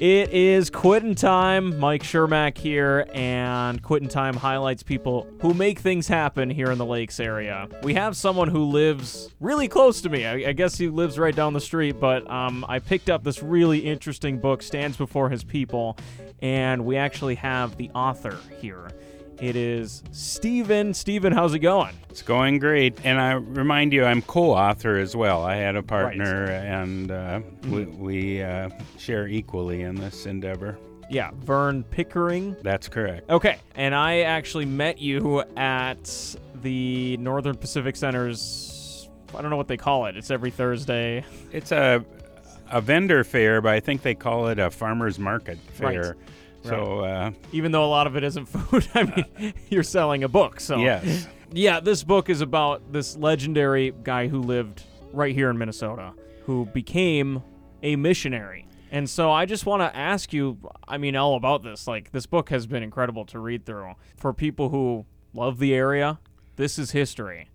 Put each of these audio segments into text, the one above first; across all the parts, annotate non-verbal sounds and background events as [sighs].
It is quitting time. Mike Shermack here, and quitting time highlights people who make things happen here in the Lakes area. We have someone who lives really close to me. I, I guess he lives right down the street, but um, I picked up this really interesting book, Stands Before His People, and we actually have the author here. It is Stephen. Stephen, how's it going? It's going great. And I remind you, I'm co author as well. I had a partner, and uh, we, we uh, share equally in this endeavor. Yeah, Vern Pickering. That's correct. Okay, and I actually met you at the Northern Pacific Center's. I don't know what they call it. It's every Thursday. It's a a vendor fair, but I think they call it a farmers market fair. Right. So uh, Even though a lot of it isn't [laughs] food, I mean, [laughs] you're selling a book. So yes, yeah, this book is about this legendary guy who lived right here in Minnesota, who became a missionary. And so I just want to ask you, I mean, all about this. Like, this book has been incredible to read through. For people who love the area, this is history.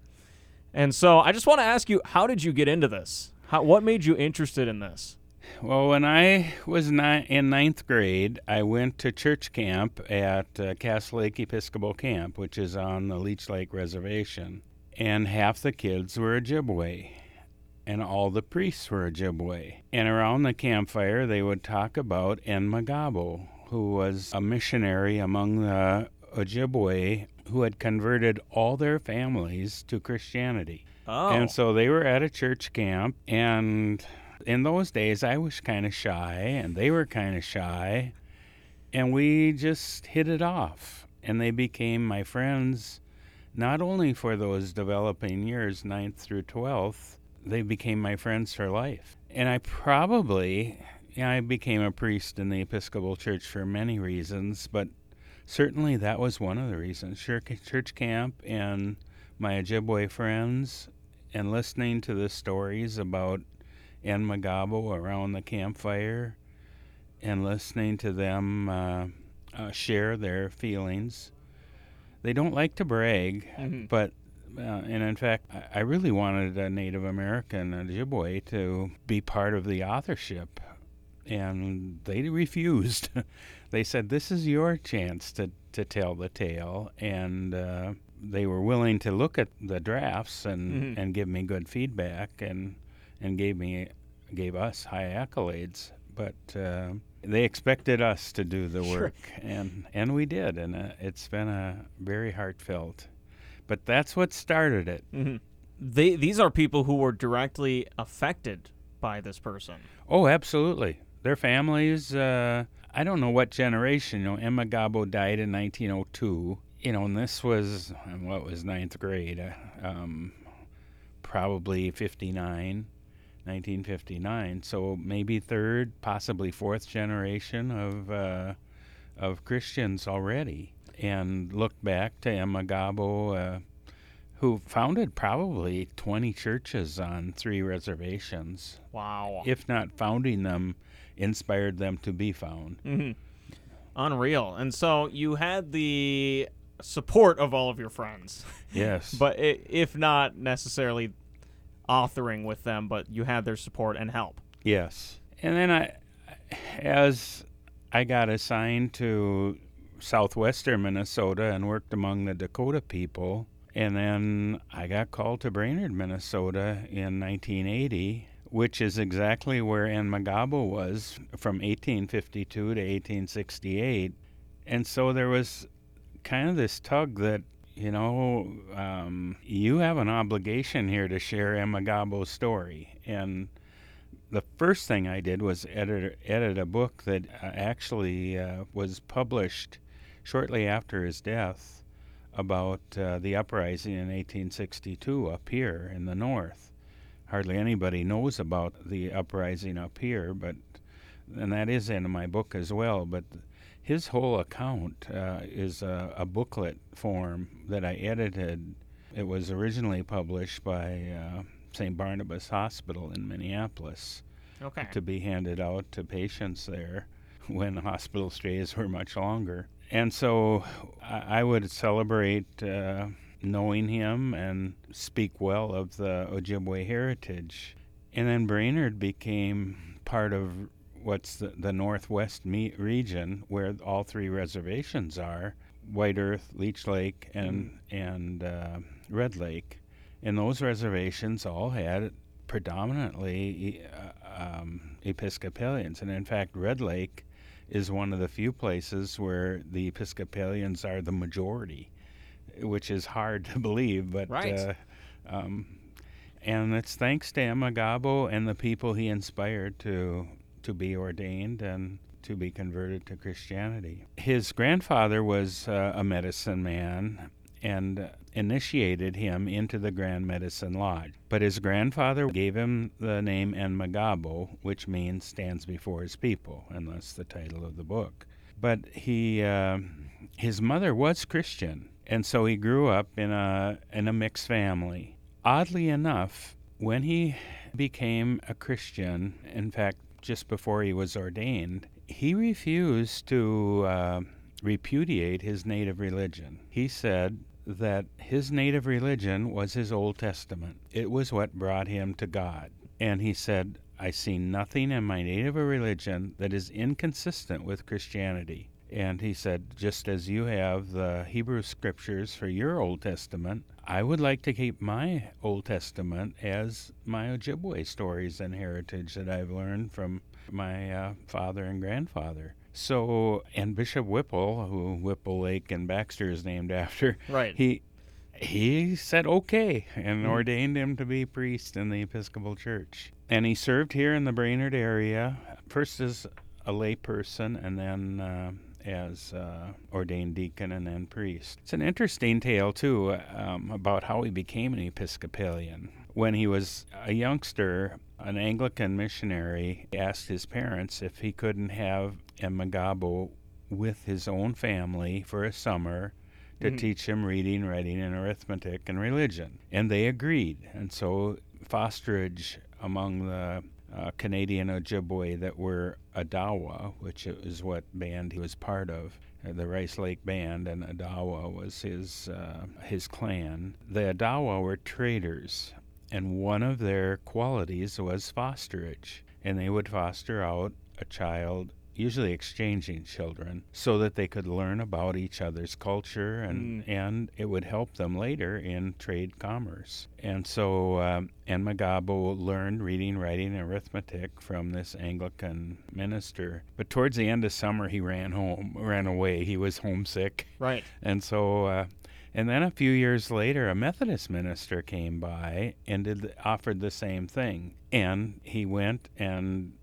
And so I just want to ask you, how did you get into this? How, what made you interested in this? Well, when I was ni- in ninth grade, I went to church camp at uh, Cass Lake Episcopal Camp, which is on the Leech Lake Reservation. And half the kids were Ojibwe, and all the priests were Ojibwe. And around the campfire, they would talk about Enmegahbowh, who was a missionary among the Ojibwe who had converted all their families to Christianity. Oh, And so they were at a church camp, and in those days I was kind of shy, and they were kind of shy, and we just hit it off. And they became my friends, not only for those developing years, ninth through 12th, they became my friends for life. And I probably, I became a priest in the Episcopal Church for many reasons, but certainly that was one of the reasons. Church camp and my Ojibwe friends and listening to the stories about Enmegahbowh around the campfire and listening to them uh, uh, share their feelings. They don't like to brag, Mhm. but uh, and in fact, I- really wanted a Native American Ojibwe to be part of the authorship, and they refused. [laughs] they said, "This is your chance to to tell the tale," and uh, they were willing to look at the drafts and Mhm. and give me good feedback and and gave me gave us high accolades, but. Uh, they expected us to do the Sure. work, and and we did, and uh, it's been a very heartfelt. But that's what started it. hmm they, these are people who were directly affected by this person. Oh, absolutely. Their families. Uh, I don't know what generation. You know, Enmegahbowh died in 1902. You know, and this was what was ninth grade. Uh, um, probably 59. 1959. So maybe third, possibly fourth generation of uh, of Christians already. And look back to Enmegahbowh, uh, who founded probably 20 churches on three reservations. Wow. If not founding them, inspired them to be found. hmm Unreal. And so you had the support of all of your friends, Yes. [laughs] but i if not necessarily authoring with them, but you had their support and help. Yes. And then I, as I got assigned to southwestern Minnesota and worked among the Dakota people, and then I got called to Brainerd, Minnesota in 1980, which is exactly where Enmegahbowh was from 1852 to 1868. And so there was kind of this tug that you know, um, you have an obligation here to share Enmegahbowh's story. And the first thing I did was edit, edit a book that uh, actually uh, was published shortly after his death about uh, the uprising in 1862 up here in the north. Hardly anybody knows about the uprising up here, but and that is in my book as well. But his whole account uh, is a, a booklet form that I edited. It was originally published by uh, St. Barnabas Hospital in Minneapolis Okay. to be handed out to patients there when hospital stays were much longer. And so I, I would celebrate uh, knowing him and speak well of the Ojibwe heritage. And then Brainerd became part of what's the, the northwest me- region where all three reservations are White Earth, Leech Lake, and, and uh, Red Lake. And those reservations all had predominantly uh, um, Episcopalians. And in fact, Red Lake is one of the few places where the Episcopalians are the majority, which is hard [laughs] to believe. But Right. uh, um, and it's thanks to Enmegahbowh and the people he inspired to to be ordained and to be converted to Christianity. His grandfather was uh, a medicine man and initiated him into the Grand Medicine Lodge. But his grandfather gave him the name Enmegahbowh, which means stands before his people, and that's the title of the book. But he, uh, his mother was Christian, and so he grew up in a in a mixed family. Oddly enough, when he became a Christian, in fact, just before he was ordained, he refused to uh, repudiate his native religion. He said that his native religion was his Old Testament. It was what brought him to God. And he said, I see nothing in my native religion that is inconsistent with Christianity. And he said, just as you have the Hebrew scriptures for your Old Testament, I would like to keep my Old Testament as my Ojibwe stories and heritage that I've learned from my uh, father and grandfather. So, and Bishop Whipple, who Whipple Lake and Baxter is named after, Right. he he said okay and Mm. ordained him to be priest in the Episcopal Church. And he served here in the Brainerd area, first as a layperson and then uh, as uh, ordained deacon and then priest. It's an interesting tale, too, um, about how he became an Episcopalian. When he was a youngster, an Anglican missionary asked his parents if he couldn't have Enmegahbowh with his own family for a summer to Mhm. teach him reading, writing, and arithmetic and religion. And they agreed. And so fosterage among the uh, Canadian Ojibwe that were Adawa, which is what band he was part of, uh, the Rice Lake Band, and Adawa was his uh, his clan. The Adawa were traders, and one of their qualities was fosterage, and they would foster out a child usually exchanging children so that they could learn about each other's culture and and it would help them later in trade commerce. And so um, and Magabo learned reading writing and arithmetic from this Anglican minister. But towards the end of summer he ran home ran away. He was homesick. Right. and so, uh, and then a few years later, a Methodist minister came by and did offered the same thing. And he went and,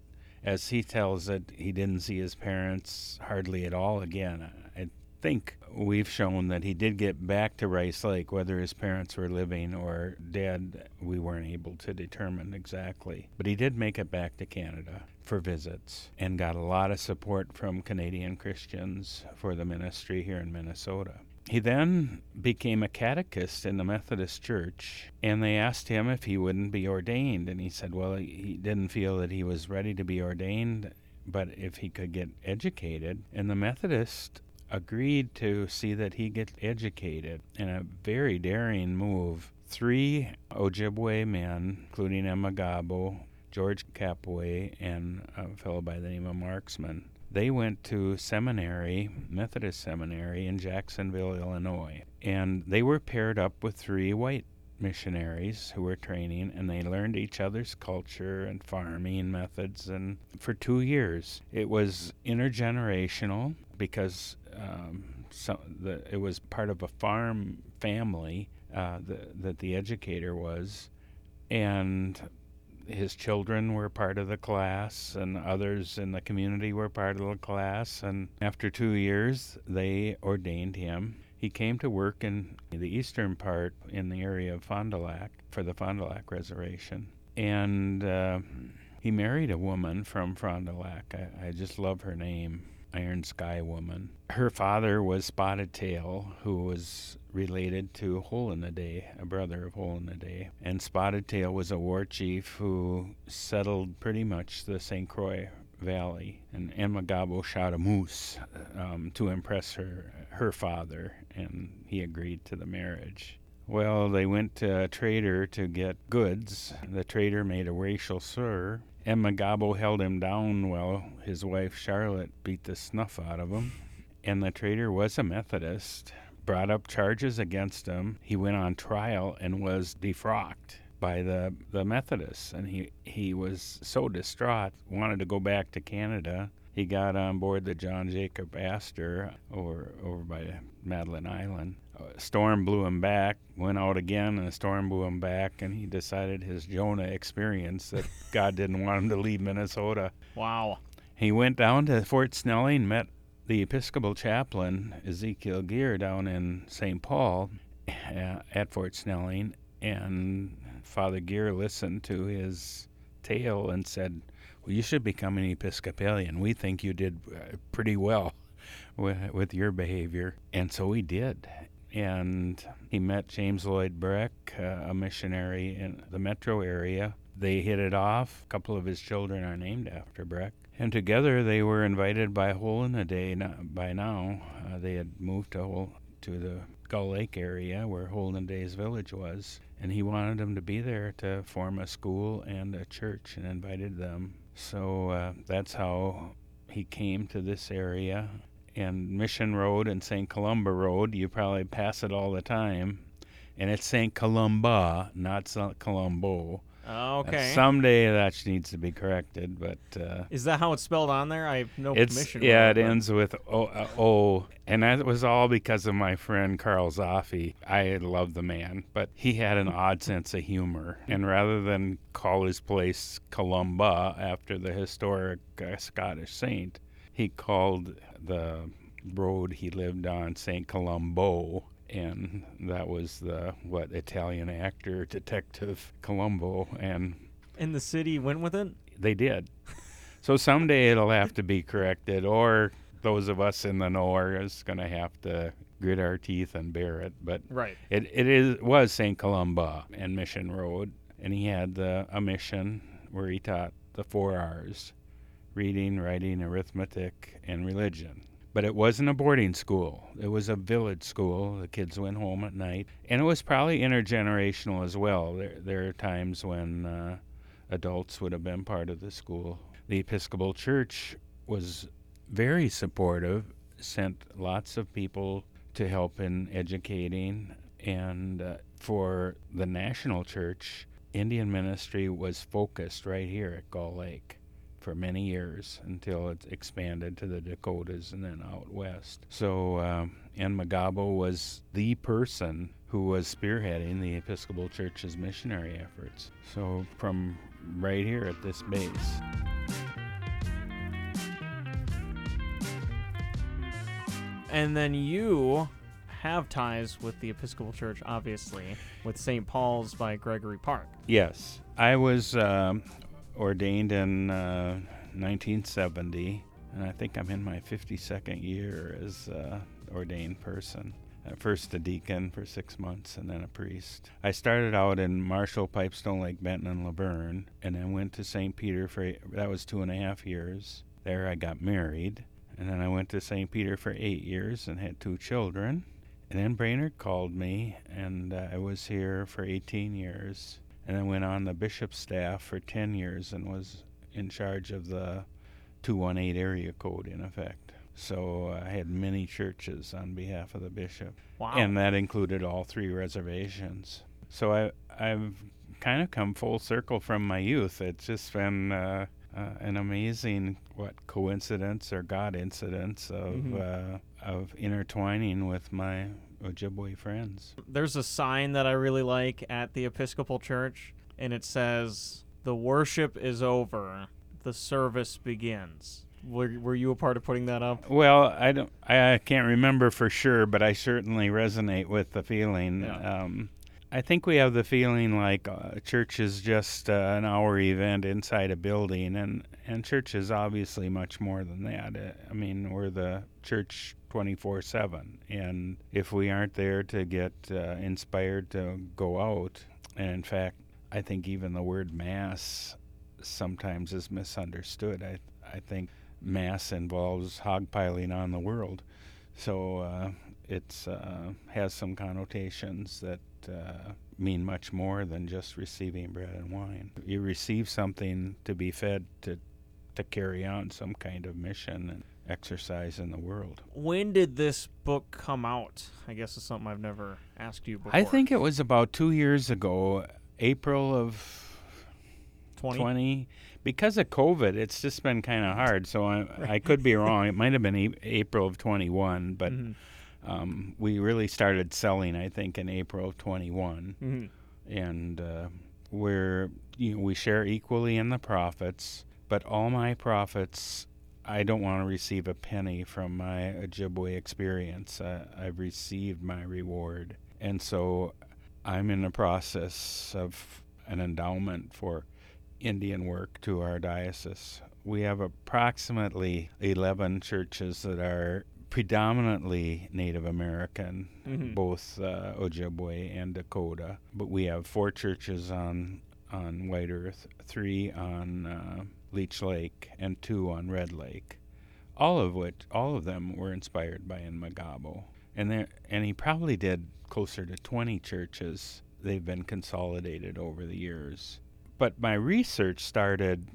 as he tells it, he didn't see his parents hardly at all again. I think we've shown that he did get back to Rice Lake, whether his parents were living or dead. We weren't able to determine exactly, but he did make it back to Canada for visits and got a lot of support from Canadian Christians for the ministry here in Minnesota. He then became a catechist in the Methodist Church, and they asked him if he wouldn't be ordained. And he said, well, he didn't feel that he was ready to be ordained, but if he could get educated. And the Methodist agreed to see that he get educated in a very daring move. Three Ojibwe men, including Enmegahbowh, George Copway, and a fellow by the name of Marksman, they went to seminary, Methodist seminary in Jacksonville, Illinois, and they were paired up with three white missionaries who were training and they learned each other's culture and farming methods and for two years. It was intergenerational because um, so the, it was part of a farm family uh, the, that the educator was and his children were part of the class and others in the community were part of the class and after two years they ordained him he came to work in the eastern part in the area of Fond du Lac for the Fond du Lac Reservation. And uh, he married a woman from Fond du Lac. I, I just love her name, Iron Sky Woman. Her father was Spotted Tail, who was related to Hole in the Day, a brother of Hole in the Day. And Spotted Tail was a war chief who settled pretty much the St. Croix Valley, and Enmegahbowh shot a moose um, to impress her her father, and he agreed to the marriage. Well, they went to a trader to get goods. The trader made a racial slur, and Magabo held him down while his wife Charlotte beat the snuff out of him. And the trader was a Methodist, brought up charges against him. He went on trial and was defrocked by the the Methodists, and he he was so distraught, wanted to go back to Canada. He got on board the John Jacob Astor over over by Madeline Island. A storm blew him back. Went out again, and a storm blew him back. And he decided his Jonah experience that [laughs] God didn't want him to leave Minnesota. Wow. He went down to Fort Snelling, met the Episcopal chaplain Ezekiel Gear down in St. Paul at Fort Snelling, and Father Gear listened to his tale and said, "Well, you should become an Episcopalian. We think you did uh, pretty well [laughs] with, with your behavior." And so he did. And he met James Lloyd Breck, uh, a missionary in the metro area. They hit it off. A couple of his children are named after Breck. And together they were invited by Hole in the Day. By now, uh, they had moved to Hole, to the Gull Lake area where the Day's village was, and he wanted them to be there to form a school and a church, and invited them. So uh, that's how he came to this area. And Mission Road and St. Columba Road, you probably pass it all the time, and it's St. Columba, not St. Columbo. Oh, Okay. Uh, someday that needs to be corrected, but uh, Is that how it's spelled on there? I have no it's permission. yeah, for it ends with o, uh, o, and that was all because of my friend Carl Zoffi. I love the man, but he had an odd sense of humor, and rather than call his place Columba after the historic uh, Scottish saint, he called the road he lived on Saint Columbo. And that was the what Italian actor detective Columbo, and And the city went with it? they did. So someday it'll have to be corrected, or those of us in the know are just going to have to grit our teeth and bear it. But Right. it, it is was St. Columba and Mission Road, and he had the, a mission where he taught the four R's reading, writing, arithmetic, and religion. But it wasn't a boarding school. It was a village school. The kids went home at night. And it was probably intergenerational as well. There, there are times when uh, adults would have been part of the school. The Episcopal Church was very supportive, sent lots of people to help in educating. And uh, for the national church, Indian ministry was focused right here at Gull Lake for many years until it expanded to the Dakotas and then out west. So, um, and Magabo was the person who was spearheading the Episcopal Church's missionary efforts. So, from right here at this base. And then you have ties with the Episcopal Church, obviously, with St. Paul's by Gregory Park. Yes, I was um, ordained in uh, 1970, and I think I'm in my 52nd year as uh, ordained person. At first a deacon for six months, and then a priest. I started out in Marshall, Pipestone Lake, Benton, and Luverne, and then went to St. Peter for that was two and a half years. There I got married, and then I went to St. Peter for eight years and had two children. And then Brainerd called me, and uh, I was here for 18 years and then went on the bishop's staff for 10 years and was in charge of the 218 area code in effect. So I had many churches on behalf of the bishop, Wow. and that included all three reservations. So I, I've kind of come full circle from my youth. It's just been uh, uh, an amazing, what, coincidence or God incidence of, Mhm. uh, of intertwining with my Ojibwe friends. There's a sign that I really like at the Episcopal Church, and it says, The worship is over, the service begins. Were, were you a part of putting that up? Well, I don't. I, I can't remember for sure, but I certainly resonate with the feeling. Yeah. Um, I think we have the feeling like uh, church is just uh, an hour event inside a building, and and church is obviously much more than that. Uh, I mean, we're the church 24/7, and if we aren't there to get uh, inspired to go out, and in fact, I think even the word mass sometimes is misunderstood. I I think mass involves hogpiling on the world, so uh, it's uh, has some connotations that uh, mean much more than just receiving bread and wine. You receive something to be fed to to carry on some kind of mission and exercise in the world. When did this book come out? I guess it's something I've never asked you before. I think it was about two years ago, April of 20. 20. Because of COVID, it's just been kind of hard. So I, I could be [laughs] wrong. It might have been a- April of 21, but Mhm. Um, we really started selling, I think, in April of 21. Mhm. and uh, we're you know, we share equally in the profits. But all my profits, I don't want to receive a penny from my Ojibwe experience. Uh, I've received my reward, and so I'm in the process of an endowment for Indian work to our diocese. We have approximately 11 churches that are predominantly Native American, Mhm. both uh, Ojibwe and Dakota. But we have four churches on on White Earth, three on uh, Leech Lake, and two on Red Lake. All of which, all of them were inspired by Enmegahbowh, and there, and he probably did closer to 20 churches. They've been consolidated over the years. But my research started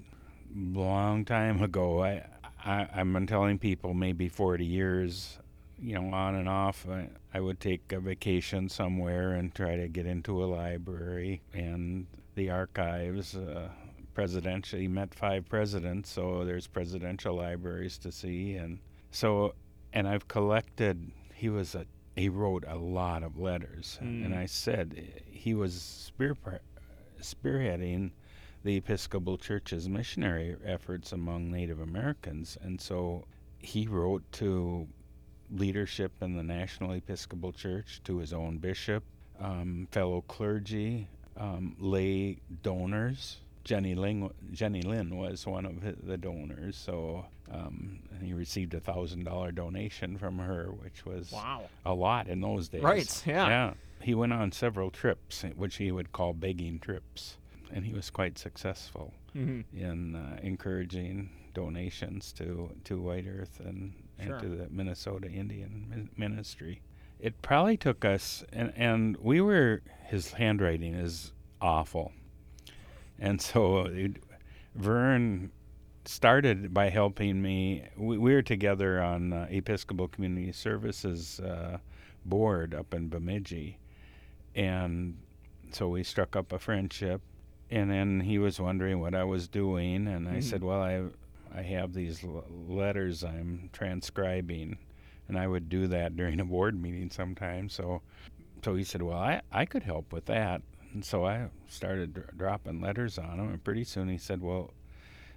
long time ago. I, I I've been telling people maybe 40 years, you know, on and off. I, I would take a vacation somewhere and try to get into a library and the archives. Uh, presidential, he met five presidents, so there's presidential libraries to see, and so and I've collected. He was a he wrote a lot of letters, and Mm. I said he was spear, spearheading the Episcopal Church's missionary efforts among Native Americans. And so he wrote to leadership in the National Episcopal Church, to his own bishop, um, fellow clergy, um, lay donors. Jenny Lind, Jenny Lind was one of the donors, so um, he received a thousand dollar donation from her, which was Wow. a lot in those days. Right, yeah. Yeah. He went on several trips, which he would call begging trips, and he was quite successful Mhm. in uh, encouraging donations to, to White Earth and, and to the Minnesota Indian min- Ministry. It probably took us, and, and we were, his handwriting is awful. And so it, Vern started by helping me. We, we were together on uh, Episcopal Community Services uh, board up in Bemidji, and so we struck up a friendship. And then he was wondering what I was doing, and I Mhm. said, "Well, I I have these l- letters I'm transcribing, and I would do that during a board meeting sometimes." So, so he said, "Well, I I could help with that." And so I started dr- dropping letters on him, and pretty soon he said, "Well,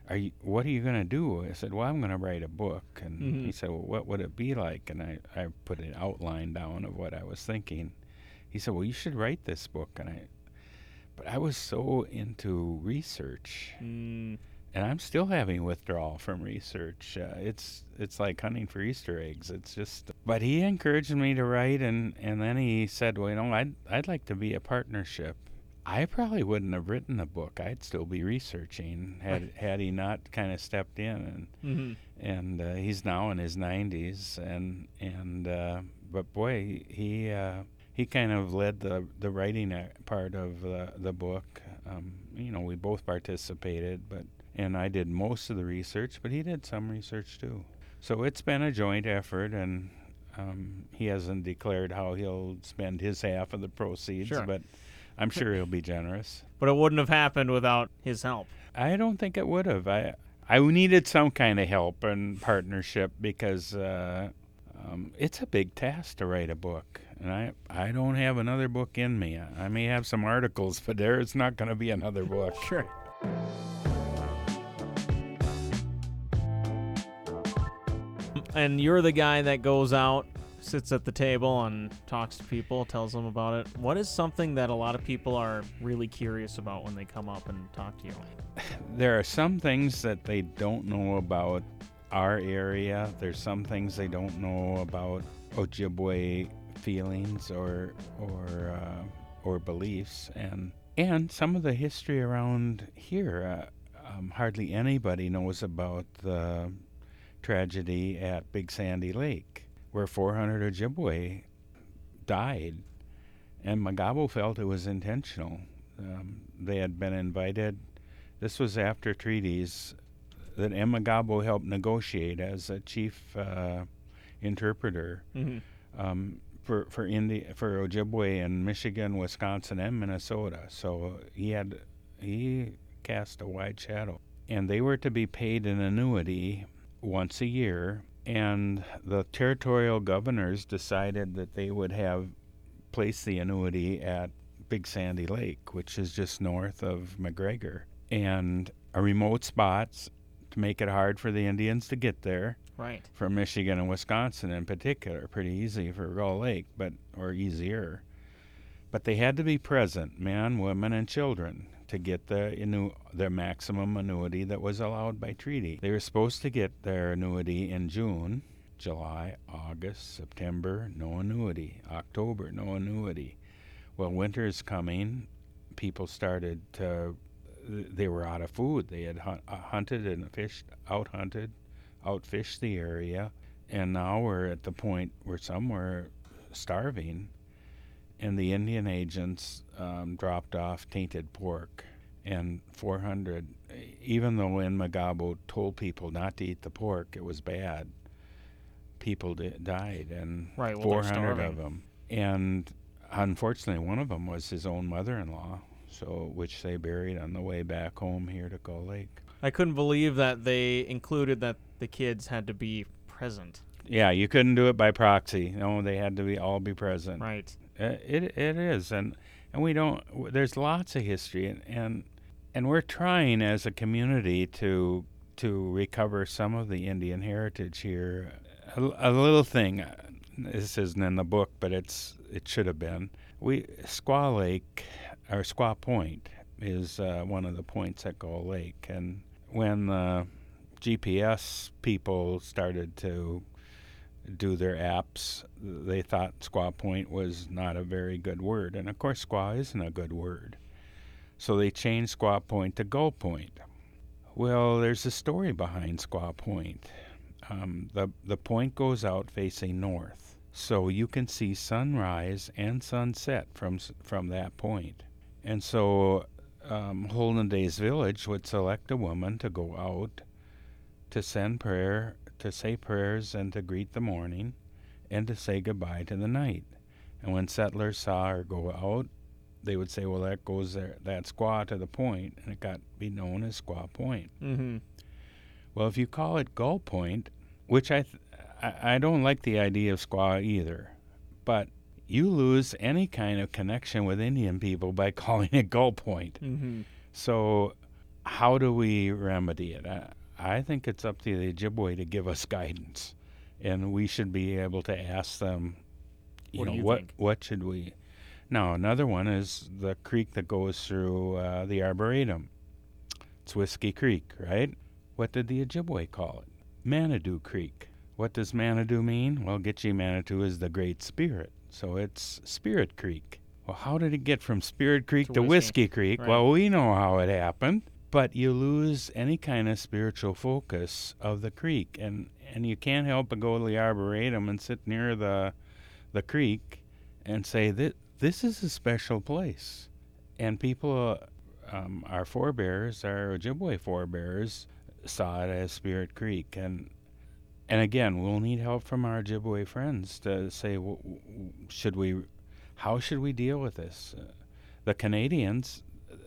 are you, what are you going to do?" I said, "Well, I'm going to write a book." And Mhm. he said, "Well, what would it be like?" And I, I put an outline down of what I was thinking. He said, "Well, you should write this book." And I, but I was so into research, Mm. and I'm still having withdrawal from research. Uh, it's it's like hunting for Easter eggs. It's just. But he encouraged me to write, and and then he said, "Well, you know, I'd I'd like to be a partnership." I probably wouldn't have written the book. I'd still be researching had Right. had he not kind of stepped in and Mhm. and uh, he's now in his 90s and and uh, but boy he uh, he kind of led the the writing part of the the book um, you know we both participated but and I did most of the research but he did some research too so it's been a joint effort and um, he hasn't declared how he'll spend his half of the proceeds Sure. but I'm sure he'll be generous [laughs] But it wouldn't have happened without his help. I don't think it would have. I I needed some kind of help and partnership because uh, um, it's a big task to write a book, and I I don't have another book in me. I, I may have some articles, but there's not going to be another book. Sure. And you're the guy that goes out, sits at the table, and talks to people, tells them about it. What is something that a lot of people are really curious about when they come up and talk to you? [sighs] There are some things that they don't know about our area. There's some things they don't know about Ojibwe feelings or or uh, or beliefs, and and some of the history around here. Uh, um, hardly anybody knows about the tragedy at Big Sandy Lake, where 400 Ojibwe died And Magabo felt it was intentional. Um, they had been invited. This was after treaties that Enmegahbowh helped negotiate as a chief uh, interpreter hmm um, for for for Ojibwe in Michigan, Wisconsin, and Minnesota. So uh, he had he cast a wide shadow, and they were to be paid an annuity once a year. And the territorial governors decided that they would have placed the annuity at Big Sandy Lake, which is just north of McGregor, and a remote spot to make it hard for the Indians to get there Right. from Michigan and Wisconsin in particular, pretty easy for Gull Lake, but or easier. But they had to be present, men, women, and children, to get the annu- their maximum annuity that was allowed by treaty. They were supposed to get their annuity in June, July, August, September, no annuity. October, no annuity. Well, winter is coming. People started to. They were out of food. They had hun- uh, hunted and fished, out hunted, outfished the area, and now we're at the point where some were starving, and the Indian agents um, dropped off tainted pork, and 400. Even though in Magabo told people not to eat the pork, it was bad. People di- died, and Right, well, 400 of them, and unfortunately, one of them was his own mother-in-law. So, which they buried on the way back home here to Gull Lake. I couldn't believe that they included that the kids had to be present. Yeah, you couldn't do it by proxy. No, they had to be all be present. Right. Uh, it it is, and and we don't. There's lots of history, and and, and we're trying as a community to to recover some of the Indian heritage here. A, a little thing. uh, This isn't in the book, but it's it should have been. We Squaw Lake or Squaw Point is uh, one of the points at Gull Lake, and when the GPS people started to do their apps, they thought Squaw Point was not a very good word. And of course, Squaw isn't a good word. So they changed Squaw Point to Gull Point. Well, there's a story behind Squaw Point. Um, the, the point goes out facing north. So you can see sunrise and sunset from, from that point. And so um, Village would select a woman to go out to send prayer, to say prayers, and to greet the morning, and to say goodbye to the night. And when settlers saw her go out, they would say, "Well, that goes there, that squaw to the point," and it got be known as Squaw Point. Mm-hmm. Well, if you call it Gull Point, which I, th- I I don't like the idea of squaw either, but you lose any kind of connection with Indian people by [laughs] calling it Gull Point. Mm-hmm. So, how do we remedy it? I, I think it's up to the Ojibwe to give us guidance, and we should be able to ask them. You What know you what think? what should we? Now another one is the creek that goes through uh, the arboretum. It's Whiskey Creek, right? What did the Ojibwe call it? Manitou Creek. What does Manitou mean? Well, Gitche Manitou is the Great Spirit, so it's Spirit Creek. Well, how did it get from Spirit Creek To to, Whiskey. Whiskey Creek? Right. Well, we know how it happened, but you lose any kind of spiritual focus of the creek, and and you can't help but go to the arboretum and sit near the the creek and say that this is a special place, and people, um, our forebears, our Ojibwe forebears, saw it as Spirit Creek, and and again, we'll need help from our Ojibwe friends to say, should we, how should we deal with this? Uh, the Canadians,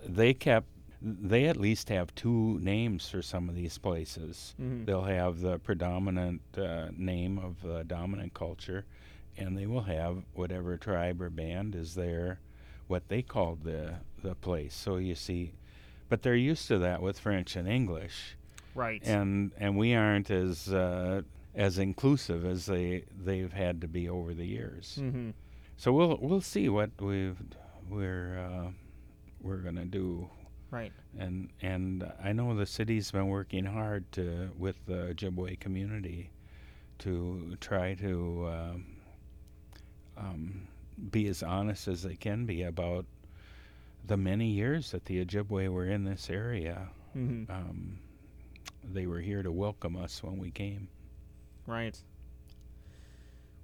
they kept, they at least have two names for some of these places. Mm-hmm. They'll have the predominant uh, name of the dominant culture, and they will have whatever tribe or band is there, what they called the the place. So you see, but they're used to that with French and English Right. and and we aren't as uh, as inclusive as they they've had to be over the years. mm-hmm. So we'll we'll see what we've we're uh, we're gonna do, Right. and and I know the city's been working hard to with the Ojibwe community to try to um, um, be as honest as they can be about the many years that the Ojibwe were in this area Mm-hmm. um, they were here to welcome us when we came. Right.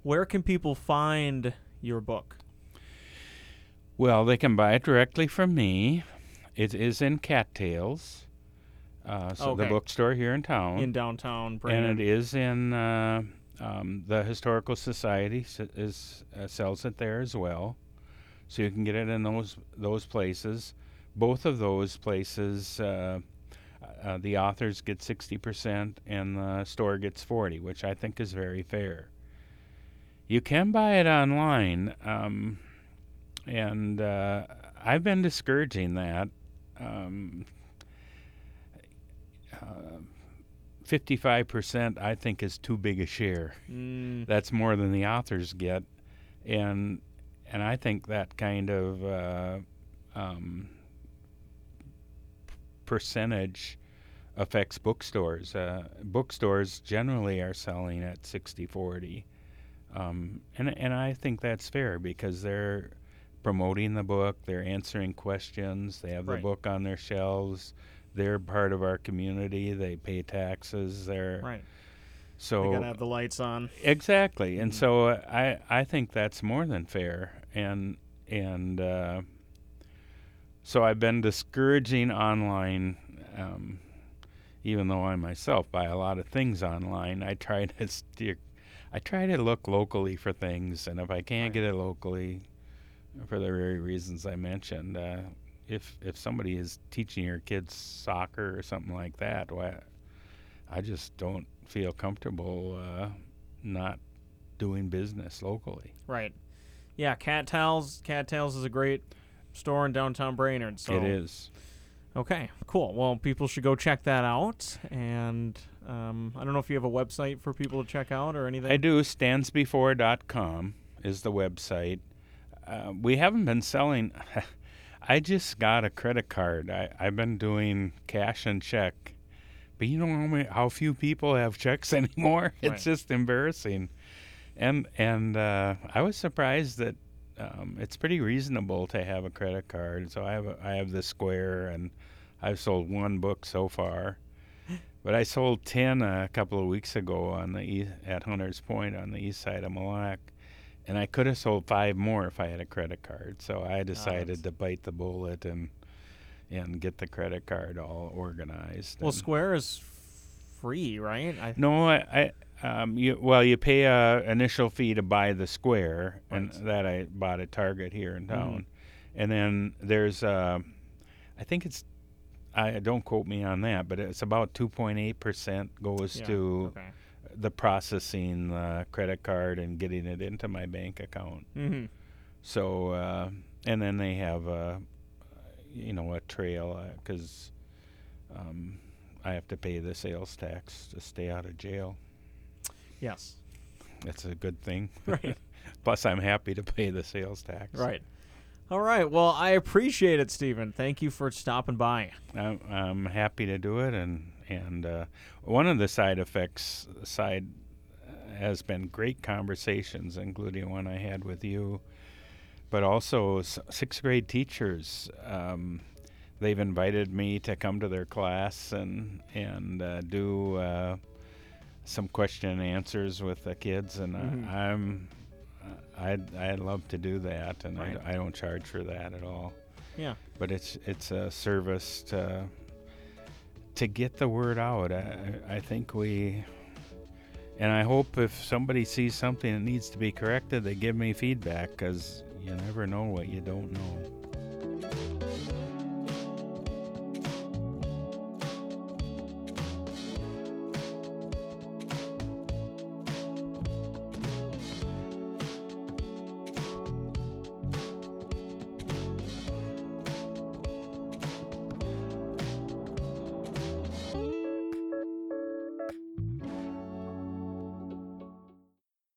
Where can people find your book? Well, they can buy it directly from me. It is in Cattails, uh, so the bookstore here in town, in downtown and it is in uh, um, the historical society s- is uh, sells it there as well, so you can get it in those those places. Both of those places, uh, uh, the authors get sixty percent, and the store gets forty, which I think is very fair. You can buy it online, um, and uh, I've been discouraging that. Um, uh, 55% I think is too big a share. Mm, That's more than the authors get. And and I think that kind of uh, um, percentage affects bookstores. Uh, bookstores generally are selling at 60 40. Um, and, and I think that's fair because they're promoting the book, they're answering questions, they have the book on their shelves, they're part of our community, they pay taxes, they're right. so They gotta have the lights on. Exactly, and Mhm. so uh, I I think that's more than fair, and and uh, so I've been discouraging online, um, even though I myself buy a lot of things online. I try to [laughs] steer, I try to look locally for things, and if I can't Right. get it locally, for the very reasons I mentioned, uh, if if somebody is teaching your kids soccer or something like that, why I just don't feel comfortable uh, not doing business locally. Right. Yeah, Cattails. Cattails is a great store in downtown Brainerd. So It is. Okay, cool. Well, people should go check that out. And um, I don't know if you have a website for people to check out or anything. I do. Standsbefore.com is the website. Uh, we haven't been selling. [laughs] I just got a credit card. I, I've been doing cash and check. But you know how, many, how few people have [laughs] checks anymore? It's Right. just embarrassing. And and uh, I was surprised that um, it's pretty reasonable to have a credit card. So I have a, I have the Square, and I've sold one book so far. [laughs] But I sold ten a couple of weeks ago on the e- at Hunters Point on the east side of Mille and I could have sold five more if I had a credit card. So I decided that's- to bite the bullet and and get the credit card all organized. well, Square is free, right? I, no, I, I um, you well, you pay a initial fee to buy the square, and that I bought at Target here in Mhm. town, and then there's uh, I think it's I don't quote me on that, but it's about 2.8 percent goes yeah, to Okay. The processing the credit card and getting it into my bank account. Mm-hmm. So uh, and then they have a you know a trail because um, I have to pay the sales tax to stay out of jail. Yes. That's a good thing. [laughs] Right. Plus, I'm happy to pay the sales tax. Right. All right. Well, I appreciate it, Stephen. Thank you for stopping by. I'm, I'm happy to do it, and and uh, one of the side effects side has been great conversations, including one I had with you, but also sixth grade teachers. Um, they've invited me to come to their class and and uh, do uh, some question and answers with the kids, and Mhm. I, I'm uh, I'd I'd love to do that, and Right. I, I don't charge for that at all Yeah. but it's it's a service to to get the word out. I, I think we, and I hope if somebody sees something that needs to be corrected, they give me feedback because you never know what you don't know.